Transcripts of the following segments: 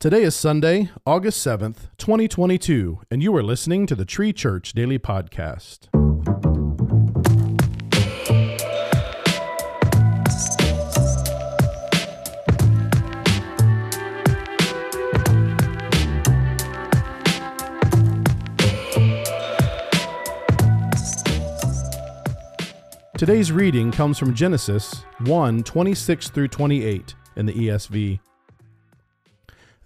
Today is Sunday, August 7th, 2022, and you are listening to the Tree Church Daily Podcast. Today's reading comes from Genesis 1 26 through 28 in the ESV.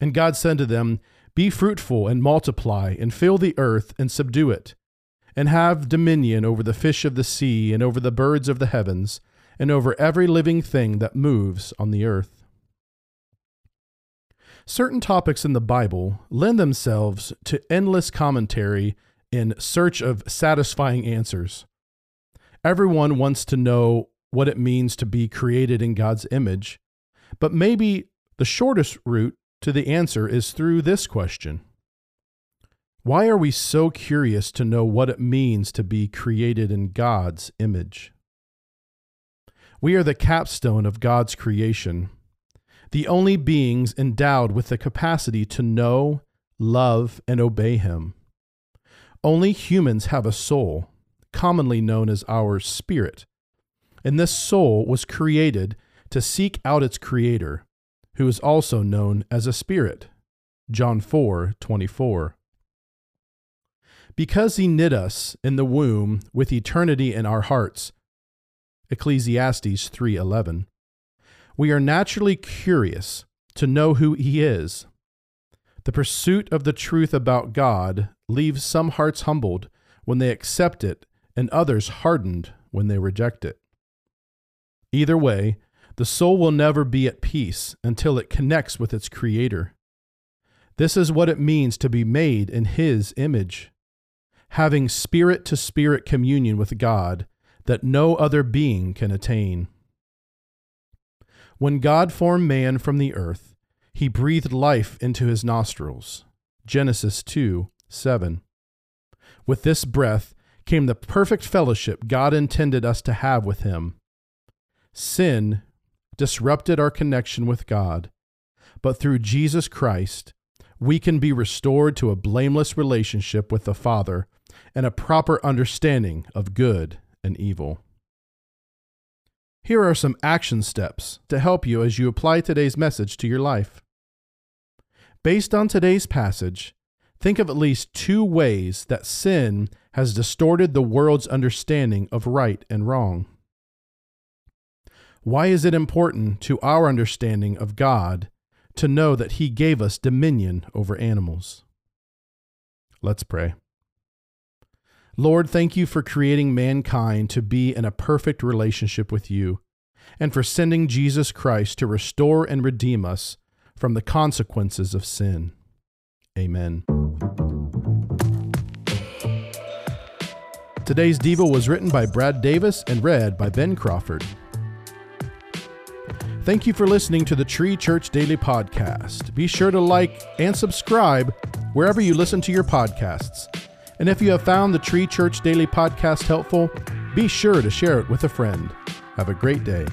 And God said to them, Be fruitful and multiply, and fill the earth and subdue it, and have dominion over the fish of the sea, and over the birds of the heavens, and over every living thing that moves on the earth. Certain topics in the Bible lend themselves to endless commentary in search of satisfying answers. Everyone wants to know what it means to be created in God's image. But maybe the shortest route to the answer is through this question Why are we so curious to know what it means to be created in God's image? We are the capstone of God's creation, the only beings endowed with the capacity to know, love, and obey Him. Only humans have a soul, commonly known as our spirit and this soul was created to seek out its creator, who is also known as a spirit. John 4 24. Because he knit us in the womb with eternity in our hearts. Ecclesiastes 3:11. We are naturally curious to know who he is. The pursuit of the truth about God leaves some hearts humbled when they accept it and others hardened when they reject it. Either way, the soul will never be at peace until it connects with its Creator. This is what it means to be made in His image, having spirit to spirit communion with God that no other being can attain. When God formed man from the earth, he breathed life into his nostrils. Genesis 2 7. With this breath came the perfect fellowship God intended us to have with him. Sin disrupted our connection with God, but through Jesus Christ, we can be restored to a blameless relationship with the Father and a proper understanding of good and evil. Here are some action steps to help you as you apply today's message to your life. Based on today's passage, think of at least two ways that sin has distorted the world's understanding of right and wrong. Why is it important to our understanding of God to know that He gave us dominion over animals? Let's pray. Lord, thank you for creating mankind to be in a perfect relationship with you, and for sending Jesus Christ to restore and redeem us from the consequences of sin. Amen. Today's Devo was written by Brad Davis and read by Ben Crawford. Thank you for listening to the Tree Church Daily Podcast. Be sure to like and subscribe wherever you listen to your podcasts. And if you have found the Tree Church Daily Podcast helpful, be sure to share it with a friend. Have a great day.